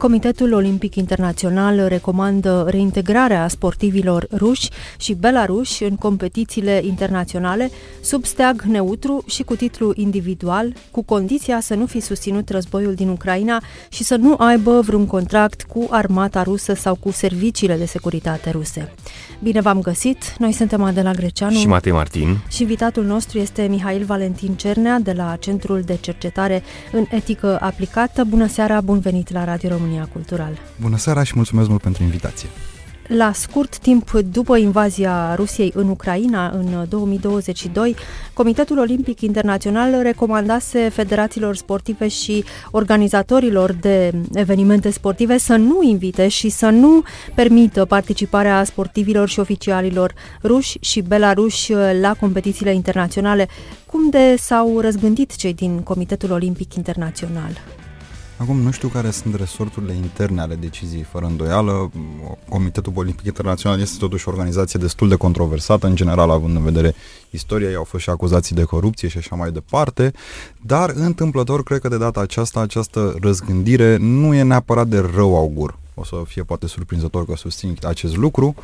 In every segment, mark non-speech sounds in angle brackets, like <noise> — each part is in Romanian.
Comitetul Olimpic Internațional recomandă reintegrarea sportivilor ruși și belaruși în competițiile internaționale sub steag neutru și cu titlu individual, cu condiția să nu fi susținut războiul din Ucraina și să nu aibă vreun contract cu armata rusă sau cu serviciile de securitate ruse. Bine v-am găsit! Noi suntem Adela Greceanu și Matei Martin și invitatul nostru este Mihail Valentin Cernea de la Centrul de Cercetare în Etică Aplicată. Bună seara, bun venit la Radio România Cultural! Bună seara și mulțumesc mult pentru invitație! La scurt timp după invazia Rusiei în Ucraina, în 2022, Comitetul Olimpic Internațional recomandase federațiilor sportive și organizatorilor de evenimente sportive să nu invite și să nu permită participarea sportivilor și oficialilor ruși și belaruși la competițiile internaționale. Cum de s-au răzgândit cei din Comitetul Olimpic Internațional? Acum nu știu care sunt resorturile interne ale deciziei, fără îndoială. Comitetul Olimpic Internațional este totuși o organizație destul de controversată, în general, având în vedere istoria, ei au fost și acuzații de corupție și așa mai departe, dar întâmplător cred că de data aceasta această răzgândire nu e neapărat de rău augur. O să fie poate surprinzător că susțin acest lucru,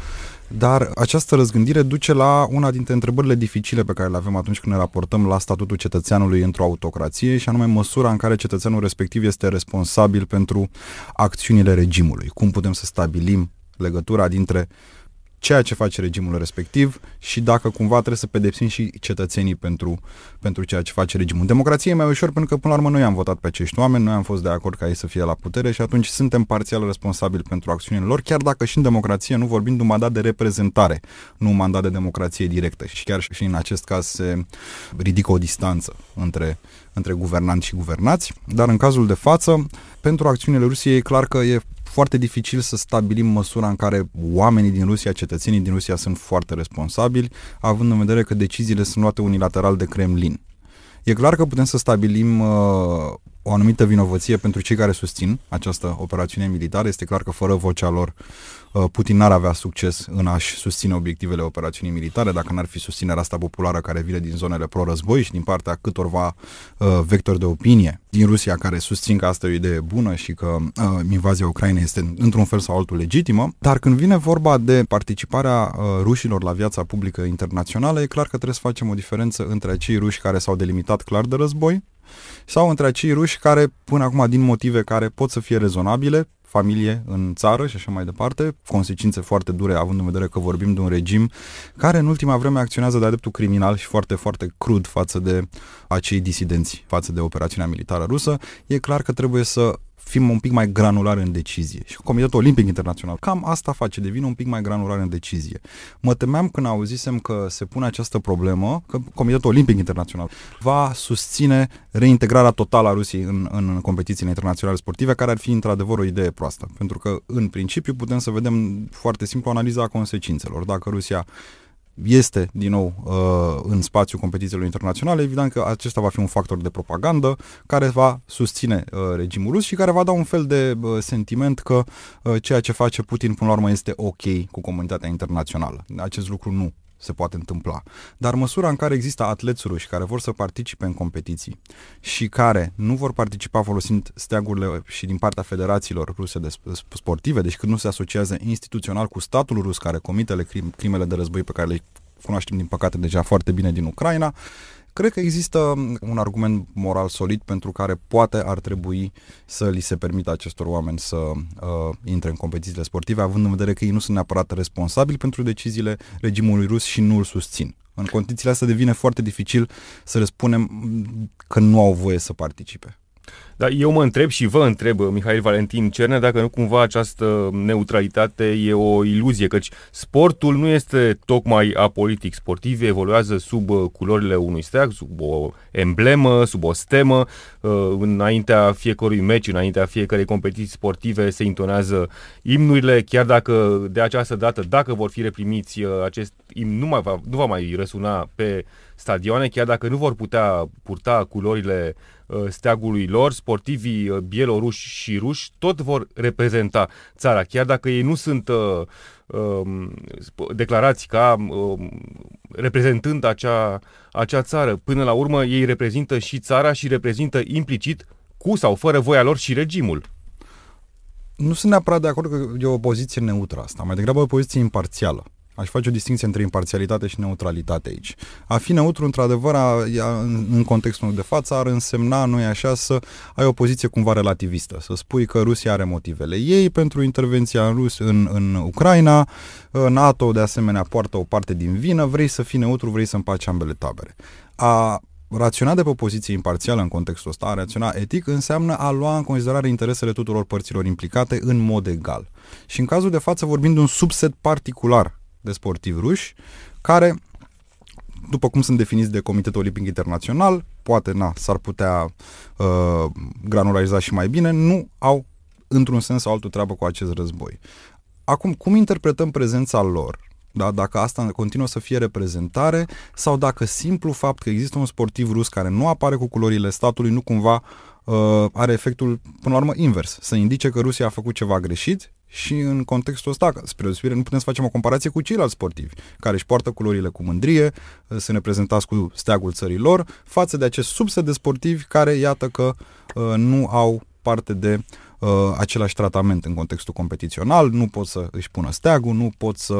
dar această răzgândire duce la una dintre întrebările dificile pe care le avem atunci când ne raportăm la statutul cetățeanului într-o autocrație și anume măsura în care cetățeanul respectiv este responsabil pentru acțiunile regimului. Cum putem să stabilim legătura dintre ceea ce face regimul respectiv și dacă cumva trebuie să pedepsim și cetățenii pentru, pentru ceea ce face regimul. Democrație e mai ușor pentru că până la urmă noi am votat pe acești oameni, noi am fost de acord ca ei să fie la putere și atunci suntem parțial responsabili pentru acțiunile lor, chiar dacă și în democrație nu vorbim de un mandat de reprezentare, nu un mandat de democrație directă. Și chiar și în acest caz se ridică o distanță între, între guvernanți și guvernați, dar în cazul de față, pentru acțiunile Rusiei e clar că e foarte dificil să stabilim măsura în care oamenii din Rusia, cetățenii din Rusia sunt foarte responsabili, având în vedere că deciziile sunt luate unilateral de Kremlin. E clar că putem să stabilim uh, o anumită vinovăție pentru cei care susțin această operațiune militară. Este clar că fără vocea lor Uh, Putin n-ar avea succes în a-și susține obiectivele operațiunii militare dacă n-ar fi susținerea asta populară care vine din zonele pro-război și din partea câtorva uh, vectori de opinie din Rusia care susțin că asta e o idee bună și că uh, invazia Ucrainei este într-un fel sau altul legitimă. Dar când vine vorba de participarea uh, rușilor la viața publică internațională, e clar că trebuie să facem o diferență între acei ruși care s-au delimitat clar de război sau între acei ruși care, până acum, din motive care pot să fie rezonabile, familie în țară și așa mai departe, consecințe foarte dure având în vedere că vorbim de un regim care în ultima vreme acționează de-a dreptul criminal și foarte, foarte crud față de acei disidenți, față de operațiunea militară rusă, e clar că trebuie să fim un pic mai granular în decizie. Și Comitetul Olimpic Internațional cam asta face, devine un pic mai granular în decizie. Mă temeam când auzisem că se pune această problemă, că Comitetul Olimpic Internațional va susține reintegrarea totală a Rusiei în, în competițiile internaționale sportive, care ar fi într-adevăr o idee proastă. Pentru că, în principiu, putem să vedem foarte simplu analiza consecințelor. Dacă Rusia este din nou uh, în spațiul competițiilor internaționale, evident că acesta va fi un factor de propagandă care va susține uh, regimul rus și care va da un fel de uh, sentiment că uh, ceea ce face Putin până la urmă este ok cu comunitatea internațională. Acest lucru nu se poate întâmpla. Dar măsura în care există atleți ruși care vor să participe în competiții și care nu vor participa folosind steagurile și din partea federațiilor ruse de sportive, deci când nu se asociază instituțional cu statul rus care comite crimele de război pe care le cunoaștem din păcate deja foarte bine din Ucraina, Cred că există un argument moral solid pentru care poate ar trebui să li se permită acestor oameni să uh, intre în competițiile sportive, având în vedere că ei nu sunt neapărat responsabili pentru deciziile regimului rus și nu îl susțin. În condițiile astea devine foarte dificil să le spunem că nu au voie să participe. Dar eu mă întreb și vă întreb, Mihail Valentin Cerne, dacă nu cumva această neutralitate e o iluzie, căci sportul nu este tocmai apolitic. Sportivii evoluează sub uh, culorile unui steag, sub o emblemă, sub o stemă. Uh, înaintea fiecărui meci, înaintea fiecărei competiții sportive se intonează imnurile, chiar dacă de această dată, dacă vor fi reprimiți, uh, acest imn nu, mai va, nu va mai răsuna pe stadioane, chiar dacă nu vor putea purta culorile steagului lor, sportivii uh, bieloruși și ruși tot vor reprezenta țara, chiar dacă ei nu sunt uh, uh, declarați ca uh, reprezentând acea, acea țară. Până la urmă, ei reprezintă și țara și reprezintă implicit, cu sau fără voia lor, și regimul. Nu sunt neapărat de acord că e o poziție neutră asta, mai degrabă o poziție imparțială. Aș face o distinție între imparțialitate și neutralitate aici. A fi neutru, într-adevăr, a, a, în, în contextul de față, ar însemna, nu e așa, să ai o poziție cumva relativistă. Să spui că Rusia are motivele ei pentru intervenția în, Rus, în, în Ucraina, NATO, de asemenea, poartă o parte din vină, vrei să fii neutru, vrei să împaci ambele tabere. A raționa de pe o poziție imparțială în contextul ăsta, a raționa etic, înseamnă a lua în considerare interesele tuturor părților implicate în mod egal. Și în cazul de față vorbim de un subset particular de sportivi ruși, care, după cum sunt definiți de Comitetul Olimpic Internațional, poate na, s-ar putea uh, granulariza și mai bine, nu au într-un sens sau altul treabă cu acest război. Acum, cum interpretăm prezența lor? Da? Dacă asta continuă să fie reprezentare sau dacă simplu fapt că există un sportiv rus care nu apare cu culorile statului nu cumva uh, are efectul, până la urmă, invers. Să indice că Rusia a făcut ceva greșit și în contextul ăsta, spre deosebire, nu putem să facem o comparație cu ceilalți sportivi, care își poartă culorile cu mândrie, ne prezentați cu steagul țării lor, față de acest subset de sportivi care, iată că uh, nu au parte de uh, același tratament în contextul competițional, nu pot să își pună steagul, nu pot să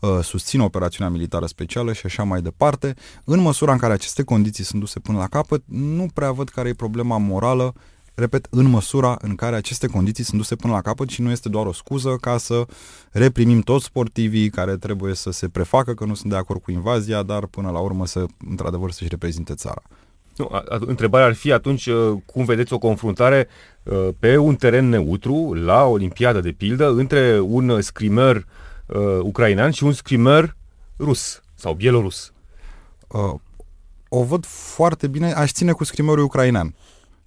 uh, susțină operațiunea militară specială și așa mai departe. În măsura în care aceste condiții sunt duse până la capăt, nu prea văd care e problema morală repet, în măsura în care aceste condiții sunt duse până la capăt și nu este doar o scuză ca să reprimim toți sportivii care trebuie să se prefacă că nu sunt de acord cu invazia, dar până la urmă să, într-adevăr, să-și reprezinte țara. Nu, a, a, întrebarea ar fi atunci uh, cum vedeți o confruntare uh, pe un teren neutru, la Olimpiadă de pildă, între un scrimer uh, ucrainean și un scrimer rus sau bielorus? Uh, o văd foarte bine, aș ține cu scrimerul ucrainean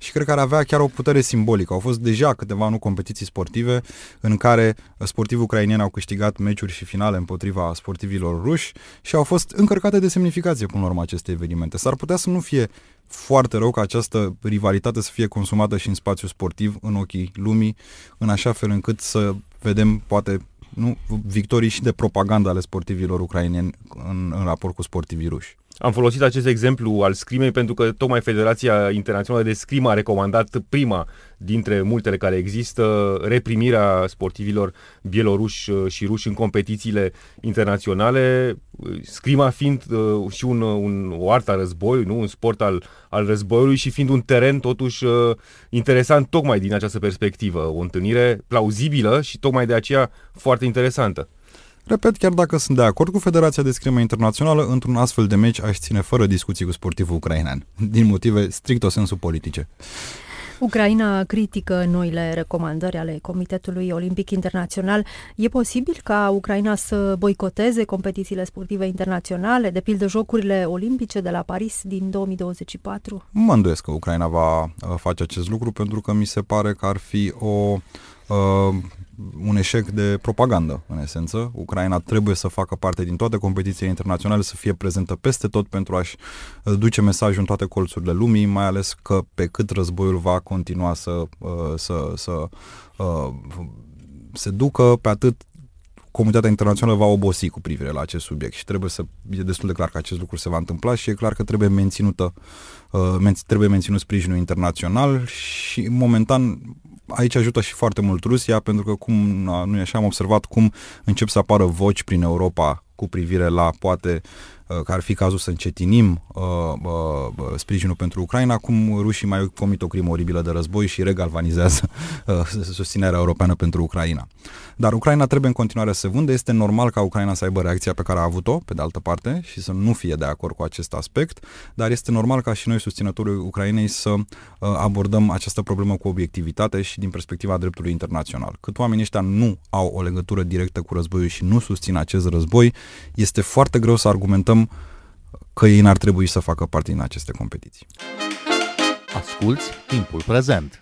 și cred că ar avea chiar o putere simbolică. Au fost deja câteva nu competiții sportive în care sportivii ucrainieni au câștigat meciuri și finale împotriva sportivilor ruși și au fost încărcate de semnificație până la urmă aceste evenimente. S-ar putea să nu fie foarte rău ca această rivalitate să fie consumată și în spațiu sportiv, în ochii lumii, în așa fel încât să vedem, poate, nu, victorii și de propaganda ale sportivilor ucrainieni în, în raport cu sportivii ruși. Am folosit acest exemplu al scrimei pentru că tocmai Federația Internațională de Scrimă a recomandat prima dintre multele care există reprimirea sportivilor bieloruși uh, și ruși în competițiile internaționale, scrima fiind uh, și un, un, o artă a războiului, nu? un sport al, al războiului și fiind un teren totuși uh, interesant tocmai din această perspectivă, o întâlnire plauzibilă și tocmai de aceea foarte interesantă. Repet, chiar dacă sunt de acord cu Federația de Scrimă Internațională, într-un astfel de meci aș ține fără discuții cu sportivul ucrainean, <laughs> din motive strict o sensul politice. Ucraina critică noile recomandări ale Comitetului Olimpic Internațional. E posibil ca Ucraina să boicoteze competițiile sportive internaționale, de pildă Jocurile Olimpice de la Paris din 2024? Mă îndoiesc că Ucraina va uh, face acest lucru pentru că mi se pare că ar fi o uh, un eșec de propagandă, în esență. Ucraina trebuie să facă parte din toate competițiile internaționale, să fie prezentă peste tot pentru a-și uh, duce mesajul în toate colțurile lumii, mai ales că pe cât războiul va continua să, uh, să, să uh, se ducă, pe atât comunitatea internațională va obosi cu privire la acest subiect și trebuie să e destul de clar că acest lucru se va întâmpla și e clar că trebuie menținută trebuie menținut sprijinul internațional și momentan aici ajută și foarte mult Rusia, pentru că, cum nu e așa, am observat cum încep să apară voci prin Europa cu privire la, poate, Uh, că ar fi cazul să încetinim uh, uh, sprijinul pentru Ucraina, cum rușii mai comit o crimă oribilă de război și regalvanizează <laughs> uh, susținerea europeană pentru Ucraina. Dar Ucraina trebuie în continuare să se vândă. Este normal ca Ucraina să aibă reacția pe care a avut-o, pe de altă parte, și să nu fie de acord cu acest aspect, dar este normal ca și noi, susținătorii Ucrainei, să uh, abordăm această problemă cu obiectivitate și din perspectiva dreptului internațional. Cât oamenii ăștia nu au o legătură directă cu războiul și nu susțin acest război, este foarte greu să argumentăm că ei n-ar trebui să facă parte din aceste competiții. Asculți timpul prezent!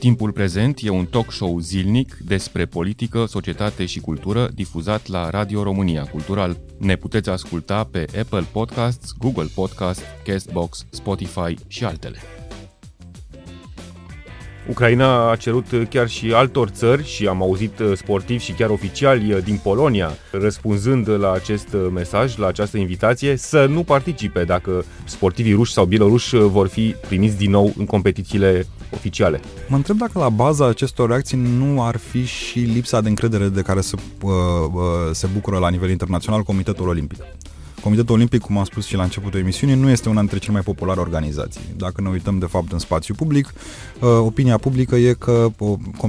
Timpul prezent e un talk show zilnic despre politică, societate și cultură difuzat la Radio România Cultural. Ne puteți asculta pe Apple Podcasts, Google Podcasts, Castbox, Spotify și altele. Ucraina a cerut chiar și altor țări și am auzit uh, sportivi și chiar oficiali uh, din Polonia răspunzând la acest uh, mesaj, la această invitație, să nu participe dacă sportivii ruși sau bieloruși vor fi primiți din nou în competițiile oficiale. Mă întreb dacă la baza acestor reacții nu ar fi și lipsa de încredere de care se, uh, uh, se bucură la nivel internațional Comitetul Olimpic. Comitetul Olimpic, cum am spus și la începutul emisiunii, nu este una dintre cele mai populare organizații. Dacă ne uităm, de fapt, în spațiu public, uh, opinia publică e că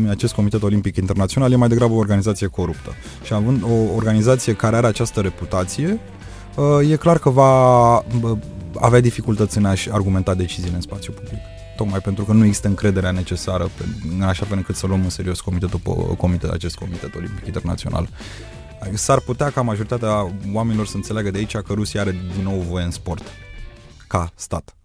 acest Comitet Olimpic Internațional e mai degrabă o organizație coruptă. Și având o organizație care are această reputație, uh, e clar că va avea dificultăți în a-și argumenta deciziile în spațiu public tocmai pentru că nu există încrederea necesară pe, în așa fel încât să luăm în serios comitetul, comitet, acest comitet olimpic internațional. S-ar putea ca majoritatea oamenilor să înțeleagă de aici că Rusia are din nou voie în sport, ca stat.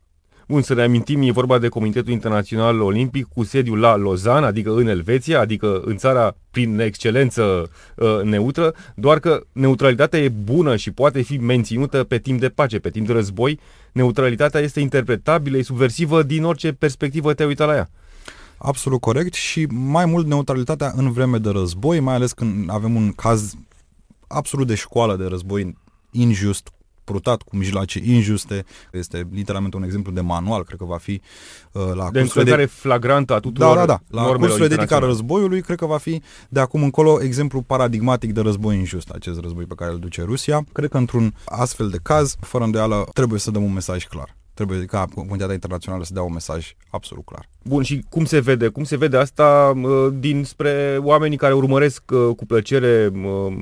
Bun, să reamintim, e vorba de Comitetul Internațional Olimpic cu sediul la Lozan, adică în Elveția, adică în țara prin excelență uh, neutră, doar că neutralitatea e bună și poate fi menținută pe timp de pace, pe timp de război. Neutralitatea este interpretabilă, e subversivă din orice perspectivă te uita la ea. Absolut corect și mai mult neutralitatea în vreme de război, mai ales când avem un caz absolut de școală de război injust, prutat cu mijloace injuste. Este literalmente un exemplu de manual, cred că va fi uh, la de încălcare de... flagrantă a tuturor Da, da, da. La cursurile de etica al războiului, cred că va fi de acum încolo exemplu paradigmatic de război injust, acest război pe care îl duce Rusia. Cred că într-un astfel de caz, fără îndoială, trebuie să dăm un mesaj clar. Trebuie ca comunitatea internațională să dea un mesaj absolut clar. Bun, și cum se vede? Cum se vede asta uh, dinspre oamenii care urmăresc uh, cu plăcere uh,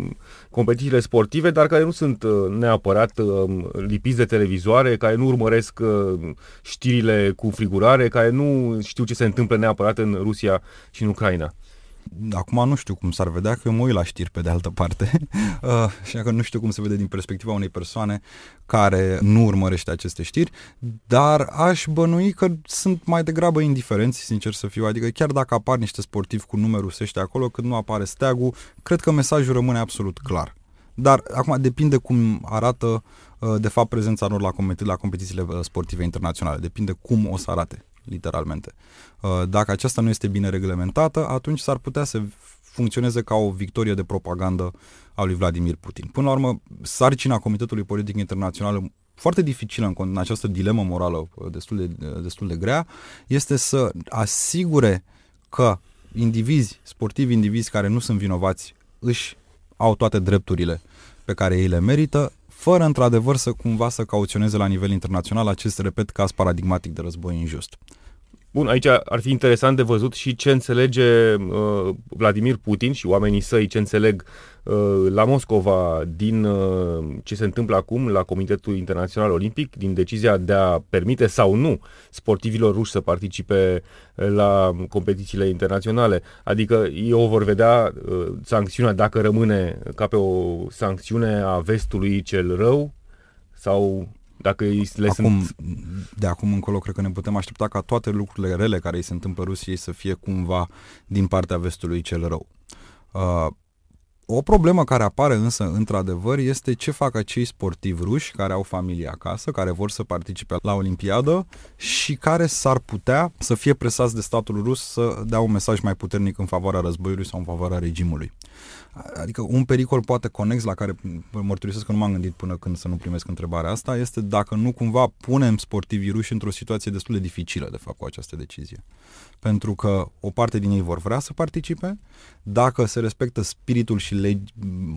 competițiile sportive, dar care nu sunt neapărat lipiți de televizoare, care nu urmăresc știrile cu frigurare, care nu știu ce se întâmplă neapărat în Rusia și în Ucraina? Acum nu știu cum s-ar vedea, că eu mă uit la știri pe de altă parte. <laughs> Uh, și că nu știu cum se vede din perspectiva unei persoane care nu urmărește aceste știri, dar aș bănui că sunt mai degrabă indiferenți, sincer să fiu, adică chiar dacă apar niște sportivi cu nume rusești acolo, când nu apare steagul, cred că mesajul rămâne absolut clar. Dar acum depinde cum arată uh, de fapt prezența lor la, competi- la competițiile uh, sportive internaționale, depinde cum o să arate literalmente. Uh, dacă aceasta nu este bine reglementată, atunci s-ar putea să funcționeze ca o victorie de propagandă a lui Vladimir Putin. Până la urmă, sarcina Comitetului Politic Internațional foarte dificilă în, în această dilemă morală uh, destul de, uh, destul de grea, este să asigure că indivizi, sportivi indivizi care nu sunt vinovați, își au toate drepturile pe care ei le merită, fără într-adevăr să cumva să cauționeze la nivel internațional acest, repet, caz paradigmatic de război injust. Bun, aici ar fi interesant de văzut și ce înțelege uh, Vladimir Putin și oamenii săi, ce înțeleg uh, la Moscova din uh, ce se întâmplă acum la Comitetul Internațional Olimpic, din decizia de a permite sau nu sportivilor ruși să participe uh, la competițiile internaționale. Adică ei o vor vedea uh, sancțiunea dacă rămâne ca pe o sancțiune a vestului cel rău sau dacă le acum, sunt... De acum încolo cred că ne putem aștepta ca toate lucrurile rele care îi se întâmplă Rusiei să fie cumva din partea vestului cel rău. Uh, o problemă care apare însă, într-adevăr, este ce fac acei sportivi ruși care au familie acasă, care vor să participe la Olimpiadă și care s-ar putea să fie presați de statul rus să dea un mesaj mai puternic în favoarea războiului sau în favoarea regimului. Adică un pericol poate conex la care mărturisesc că nu m-am gândit până când să nu primesc întrebarea asta este dacă nu cumva punem sportivii ruși într-o situație destul de dificilă de fapt cu această decizie. Pentru că o parte din ei vor vrea să participe, dacă se respectă spiritul și legi,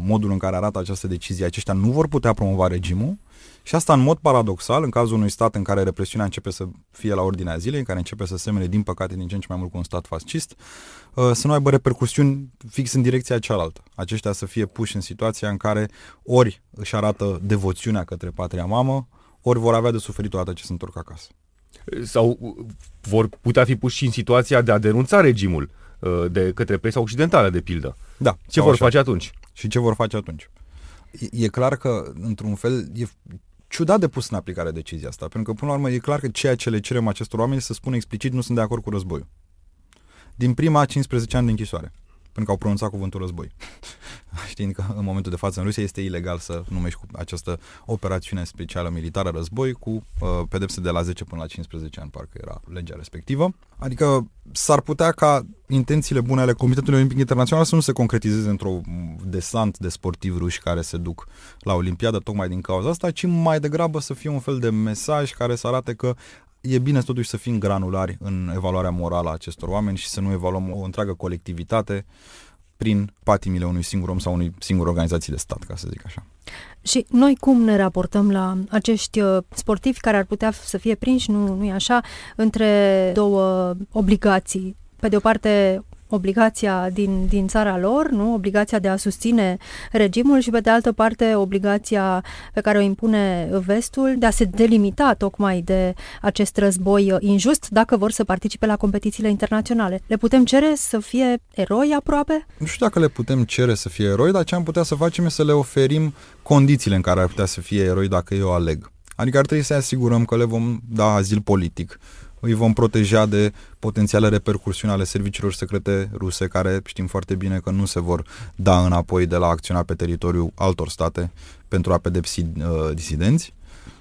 modul în care arată această decizie, aceștia nu vor putea promova regimul și asta în mod paradoxal, în cazul unui stat în care represiunea începe să fie la ordinea zilei, în care începe să semene, din păcate, din ce în ce mai mult cu un stat fascist, uh, să nu aibă repercusiuni fix în direcția cealaltă. Aceștia să fie puși în situația în care ori își arată devoțiunea către patria mamă, ori vor avea de suferit toată ce se întorc acasă. Sau vor putea fi puși și în situația de a denunța regimul uh, de către presa occidentală, de pildă. Da. Ce vor așa. face atunci? Și ce vor face atunci? E, e clar că, într-un fel, e ciudat de pus în aplicare decizia asta, pentru că, până la urmă, e clar că ceea ce le cerem acestor oameni să spună explicit nu sunt de acord cu războiul. din prima 15 ani de închisoare pentru că au pronunțat cuvântul război. <laughs> Știind că în momentul de față în Rusia este ilegal să numești această operațiune specială militară război cu uh, pedepse de la 10 până la 15 ani, parcă era legea respectivă. Adică s-ar putea ca intențiile bune ale Comitetului Olimpic Internațional să nu se concretizeze într-o desant de sportivi ruși care se duc la Olimpiadă tocmai din cauza asta, ci mai degrabă să fie un fel de mesaj care să arate că e bine totuși să fim granulari în evaluarea morală a acestor oameni și să nu evaluăm o întreagă colectivitate prin patimile unui singur om sau unui singur organizație de stat, ca să zic așa. Și noi cum ne raportăm la acești uh, sportivi care ar putea să fie prinși, nu, nu e așa, între două obligații? Pe de o parte, obligația din, din țara lor, nu? obligația de a susține regimul și pe de altă parte obligația pe care o impune vestul de a se delimita tocmai de acest război injust dacă vor să participe la competițiile internaționale. Le putem cere să fie eroi aproape? Nu știu dacă le putem cere să fie eroi, dar ce am putea să facem este să le oferim condițiile în care ar putea să fie eroi dacă eu aleg. Adică ar trebui să asigurăm că le vom da azil politic, îi vom proteja de potențiale repercursiuni ale serviciilor secrete ruse, care știm foarte bine că nu se vor da înapoi de la acționa pe teritoriul altor state pentru a pedepsi uh, disidenți.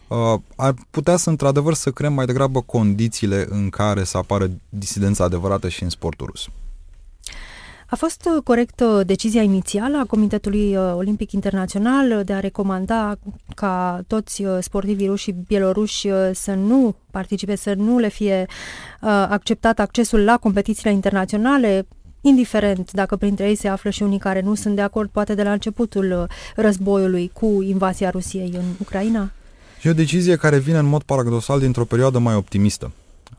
Uh, ar putea să, într-adevăr, să creăm mai degrabă condițiile în care să apară disidența adevărată și în sportul rus. A fost uh, corectă decizia inițială a Comitetului uh, Olimpic Internațional de a recomanda ca toți uh, sportivii ruși și bieloruși să nu participe, să nu le fie acceptat accesul la competițiile internaționale, indiferent dacă printre ei se află și unii care nu sunt de acord, poate de la începutul războiului cu invazia Rusiei în Ucraina? E o decizie care vine în mod paradoxal dintr-o perioadă mai optimistă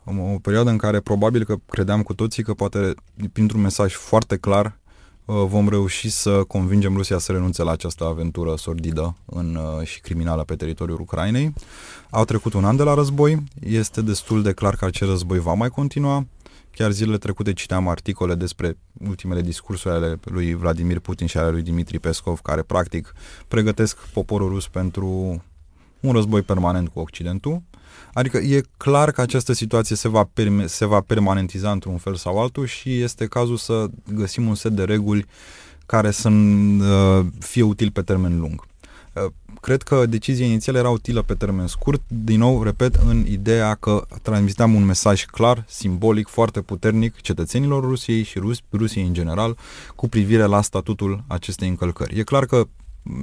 o perioadă în care probabil că credeam cu toții că poate printr-un mesaj foarte clar uh, vom reuși să convingem Rusia să renunțe la această aventură sordidă în, uh, și criminală pe teritoriul Ucrainei. Au trecut un an de la război, este destul de clar că acest război va mai continua. Chiar zilele trecute citeam articole despre ultimele discursuri ale lui Vladimir Putin și ale lui Dimitri Peskov, care practic pregătesc poporul rus pentru un război permanent cu Occidentul. Adică e clar că această situație se va, perme- se va permanentiza într-un fel sau altul și este cazul să găsim un set de reguli care să uh, fie util pe termen lung. Uh, cred că decizia inițială era utilă pe termen scurt, din nou, repet, în ideea că transmiteam un mesaj clar, simbolic, foarte puternic cetățenilor Rusiei și Rus- Rusiei în general cu privire la statutul acestei încălcări. E clar că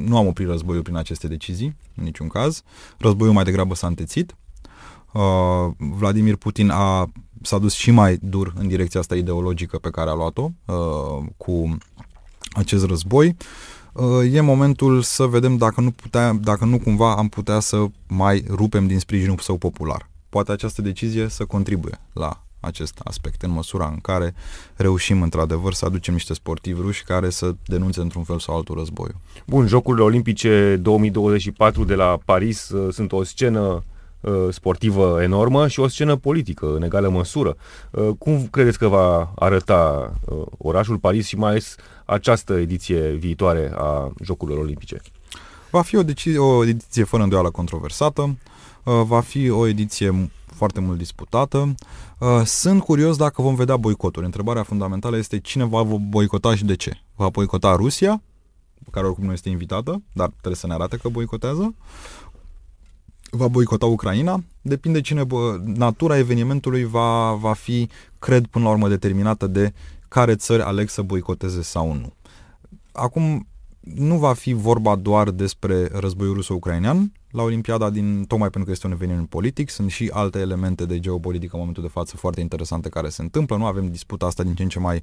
nu am oprit războiul prin aceste decizii, în niciun caz. Războiul mai degrabă s-a întețit uh, Vladimir Putin a, s-a dus și mai dur în direcția asta ideologică pe care a luat-o uh, cu acest război. Uh, e momentul să vedem dacă nu, putea, dacă nu cumva am putea să mai rupem din sprijinul său popular. Poate această decizie să contribuie la acest aspect, în măsura în care reușim într-adevăr să aducem niște sportivi ruși care să denunțe într-un fel sau altul războiul. Bun, Jocurile Olimpice 2024 de la Paris uh, sunt o scenă Uh, sportivă enormă și o scenă politică în egală măsură. Uh, cum credeți că va arăta uh, orașul Paris și mai ales această ediție viitoare a Jocurilor Olimpice? Va fi o, decizie, o ediție fără îndoială controversată, va fi o ediție foarte mult disputată. Sunt curios dacă vom vedea boicoturi. Întrebarea fundamentală este cine va boicota și de ce. Va boicota Rusia, care oricum nu este invitată, dar trebuie să ne arate că boicotează, va boicota Ucraina. Depinde cine, bă, natura evenimentului va, va fi, cred, până la urmă determinată de care țări aleg să boicoteze sau nu. Acum, nu va fi vorba doar despre războiul ruso-ucrainean, la Olimpiada, din, tocmai pentru că este un eveniment politic. Sunt și alte elemente de geopolitică în momentul de față foarte interesante care se întâmplă. Nu avem disputa asta din ce în ce mai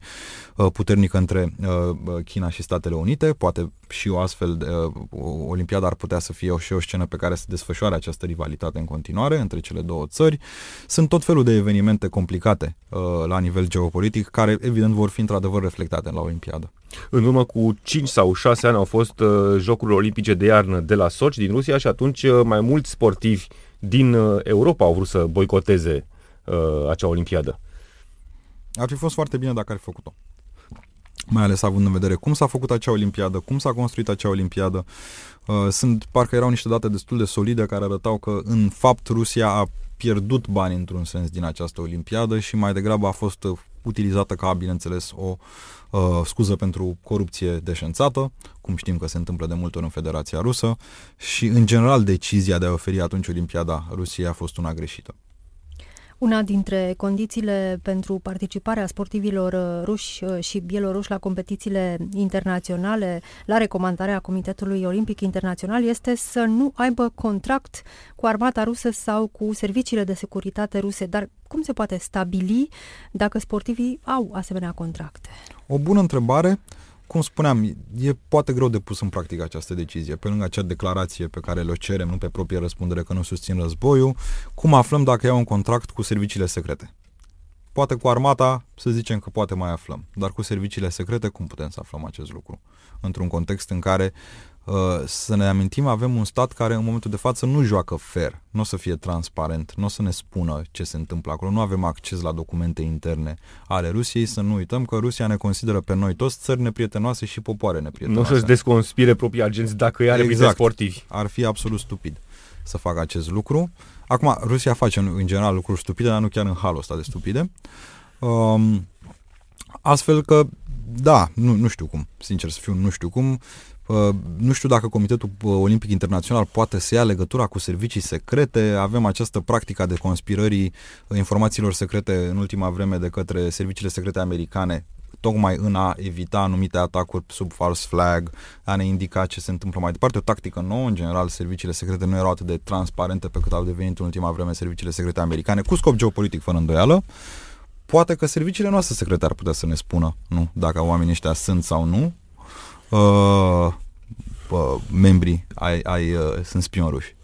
uh, puternică între uh, uh China și Statele Unite. Poate și o astfel de uh, Olimpiada ar putea să fie o, și o scenă pe care să desfășoare această rivalitate în continuare între cele două țări. Sunt tot felul de evenimente complicate uh, la nivel geopolitic care evident vor fi într-adevăr reflectate la Olimpiadă. În urmă cu 5 sau 6 ani au fost uh, Jocurile Olimpice de iarnă de la Sochi din Rusia și atunci uh, mai mulți sportivi din uh, Europa au vrut să boicoteze uh, acea Olimpiadă. Ar fi fost foarte bine dacă ar fi făcut-o. Mai ales având în vedere cum s-a făcut acea Olimpiadă, cum s-a construit acea Olimpiadă. Uh, sunt, parcă erau niște date destul de solide care arătau că, în fapt, Rusia a pierdut bani într-un sens din această Olimpiadă și mai degrabă a fost utilizată ca, bineînțeles, o uh, scuză pentru corupție deșențată, cum știm că se întâmplă de multe ori în Federația Rusă, și, în general, decizia de a oferi atunci Olimpiada Rusiei a fost una greșită. Una dintre condițiile pentru participarea sportivilor uh, ruși uh, și bieloruși la competițiile internaționale, la recomandarea Comitetului Olimpic Internațional, este să nu aibă contract cu armata rusă sau cu serviciile de securitate ruse. Dar cum se poate stabili dacă sportivii au asemenea contracte? O bună întrebare cum spuneam, e poate greu de pus în practică această decizie. Pe lângă acea declarație pe care le cerem, nu pe proprie răspundere că nu susțin războiul, cum aflăm dacă iau un contract cu serviciile secrete? Poate cu armata, să zicem că poate mai aflăm, dar cu serviciile secrete, cum putem să aflăm acest lucru? Într-un context în care Uh, să ne amintim, avem un stat care în momentul de față nu joacă fair, nu o să fie transparent, nu o să ne spună ce se întâmplă acolo, nu avem acces la documente interne ale Rusiei, să nu uităm că Rusia ne consideră pe noi toți țări neprietenoase și popoare neprietenoase. Nu o să-și desconspire proprii agenți dacă ea are exact. sportivi. Ar fi absolut stupid să facă acest lucru. Acum, Rusia face în general lucruri stupide, dar nu chiar în halul ăsta de stupide. Um, astfel că, da, nu, nu știu cum, sincer să fiu, nu știu cum, nu știu dacă Comitetul Olimpic Internațional poate să ia legătura cu servicii secrete. Avem această practică de conspirării informațiilor secrete în ultima vreme de către serviciile secrete americane tocmai în a evita anumite atacuri sub false flag, a ne indica ce se întâmplă mai departe. O tactică nouă, în general, serviciile secrete nu erau atât de transparente pe cât au devenit în ultima vreme serviciile secrete americane, cu scop geopolitic, fără îndoială. Poate că serviciile noastre secrete ar putea să ne spună, nu, dacă oamenii ăștia sunt sau nu, uh, uh, membrii ai, ai uh, sunt spioni ruși.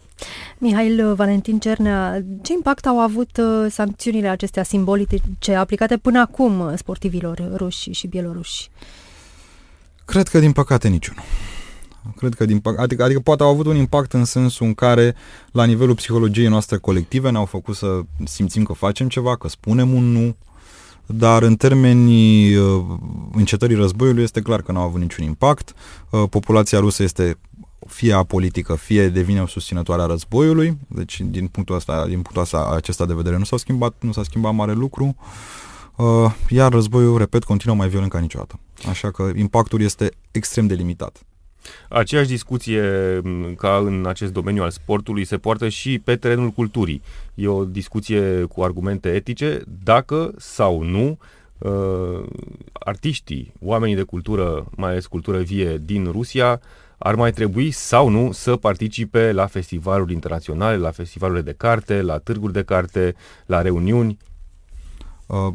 Mihail Valentin Cernea, ce impact au avut uh, sancțiunile acestea simbolice aplicate până acum sportivilor ruși și bieloruși? Cred că din păcate niciunul. Cred că din păcate, adică, adică poate au avut un impact în sensul în care la nivelul psihologiei noastre colective ne-au făcut să simțim că facem ceva, că spunem un nu, dar în termenii uh, încetării războiului este clar că nu au avut niciun impact. Uh, populația rusă este fie apolitică, fie devine o susținătoare a războiului, deci din punctul, ăsta, din punctul ăsta, acesta de vedere nu s-a schimbat, nu s-a schimbat mare lucru, uh, iar războiul, repet, continuă mai violent ca niciodată. Așa că impactul este extrem de limitat. Aceeași discuție ca în acest domeniu al sportului se poartă și pe terenul culturii. E o discuție cu argumente etice, dacă sau nu uh, artiștii, oamenii de cultură, mai ales cultură vie din Rusia, ar mai trebui sau nu să participe la festivaluri internaționale, la festivalurile de carte, la târguri de carte, la reuniuni? Uh,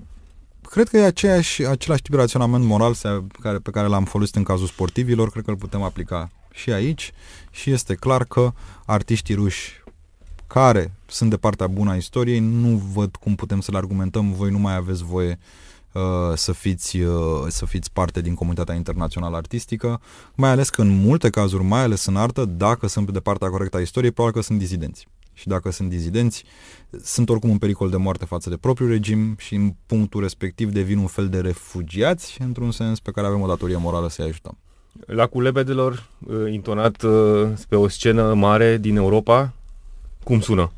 cred că e aceeași, același tip de raționament moral care, pe care l-am folosit în cazul sportivilor, cred că îl putem aplica și aici. Și este clar că artiștii ruși care sunt de partea bună a istoriei, nu văd cum putem să le argumentăm, voi nu mai aveți voie uh, să, fiți, uh, să fiți parte din comunitatea internațională artistică, mai ales că în multe cazuri, mai ales în artă, dacă sunt de partea corectă a istoriei, probabil că sunt dizidenți și dacă sunt dizidenți, sunt oricum în pericol de moarte față de propriul regim și în punctul respectiv devin un fel de refugiați, într-un sens pe care avem o datorie morală să-i ajutăm. La culebedelor, uh, intonat uh, pe o scenă mare din Europa, cum sună?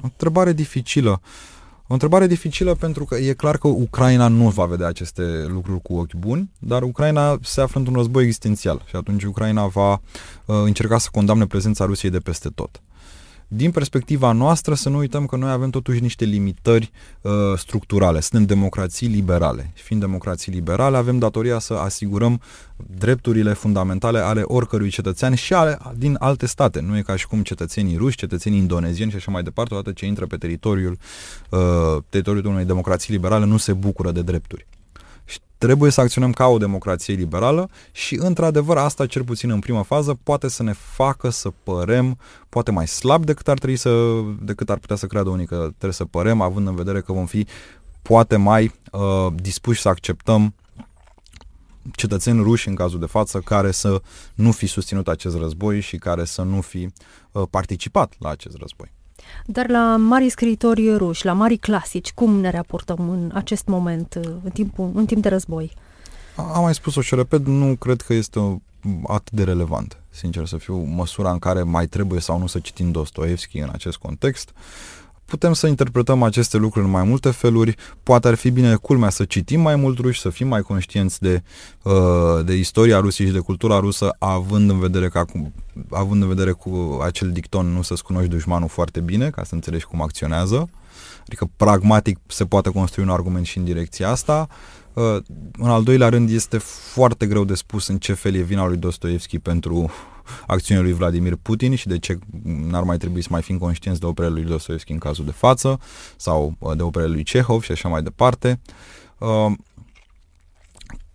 O întrebare dificilă. O întrebare dificilă pentru că e clar că Ucraina nu va vedea aceste lucruri cu ochi buni, dar Ucraina se află într-un război existențial și atunci Ucraina va uh, încerca să condamne prezența Rusiei de peste tot din perspectiva noastră să nu uităm că noi avem totuși niște limitări uh, structurale. Suntem democrații liberale. Fiind democrații liberale, avem datoria să asigurăm drepturile fundamentale ale oricărui cetățean și ale, din alte state. Nu e ca și cum cetățenii ruși, cetățenii indonezieni și așa mai departe, odată ce intră pe teritoriul, uh, teritoriul unei democrații liberale, nu se bucură de drepturi. Trebuie să acționăm ca o democrație liberală și, într-adevăr, asta, cel puțin în prima fază, poate să ne facă să părem poate mai slab decât ar, trebui să, decât ar putea să creadă unii că trebuie să părem, având în vedere că vom fi poate mai uh, dispuși să acceptăm cetățeni ruși în cazul de față care să nu fi susținut acest război și care să nu fi uh, participat la acest război. Dar la mari scriitori ruși, la mari clasici, cum ne raportăm în acest moment, în, timpul, în timp de război? Am mai spus-o și repet, nu cred că este atât de relevant, sincer să fiu, măsura în care mai trebuie sau nu să citim Dostoevski în acest context. Putem să interpretăm aceste lucruri în mai multe feluri. Poate ar fi bine, culmea, să citim mai mult ruși, să fim mai conștienți de, uh, de istoria Rusiei și de cultura rusă, având în vedere că acum, având în vedere cu acel dicton nu să-ți cunoști dușmanul foarte bine, ca să înțelegi cum acționează. Adică, pragmatic, se poate construi un argument și în direcția asta. Uh, în al doilea rând, este foarte greu de spus în ce fel e vina lui Dostoevski pentru acțiunile lui Vladimir Putin și de ce n-ar mai trebui să mai fim conștienți de operele lui Dostoevski în cazul de față sau uh, de operele lui Cehov și așa mai departe. Uh,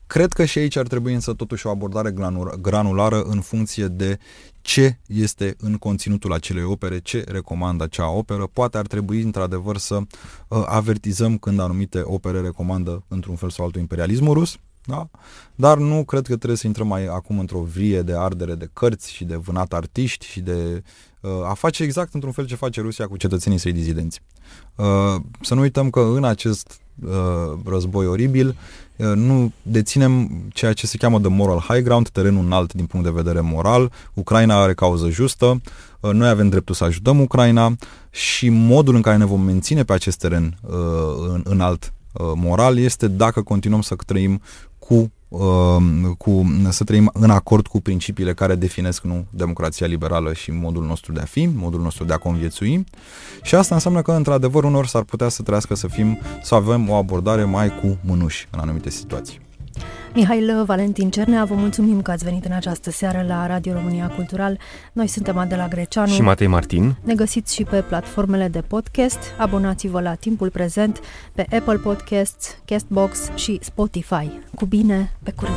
cred că și aici ar trebui însă totuși o abordare granulară în funcție de ce este în conținutul acelei opere, ce recomandă acea operă. Poate ar trebui într-adevăr să uh, avertizăm când anumite opere recomandă într-un fel sau altul imperialismul rus, da? Dar nu cred că trebuie să intrăm mai acum într-o vie de ardere de cărți și de vânat artiști și de uh, a face exact într-un fel ce face Rusia cu cetățenii săi dizidenți. Uh, să nu uităm că în acest uh, război oribil uh, nu deținem ceea ce se cheamă de moral high ground, terenul înalt din punct de vedere moral. Ucraina are cauză justă, uh, noi avem dreptul să ajutăm Ucraina și modul în care ne vom menține pe acest teren uh, în, înalt uh, moral este dacă continuăm să trăim cu, uh, cu, să trăim în acord cu principiile care definesc nu democrația liberală și modul nostru de a fi, modul nostru de a conviețui. Și asta înseamnă că, într-adevăr, unor s-ar putea să trăiască să fim, să avem o abordare mai cu mânuși în anumite situații. Mihail Valentin Cernea, vă mulțumim că ați venit în această seară la Radio România Cultural. Noi suntem Adela Greceanu și Matei Martin. Ne găsiți și pe platformele de podcast. Abonați-vă la Timpul Prezent pe Apple Podcasts, Castbox și Spotify. Cu bine, pe curând!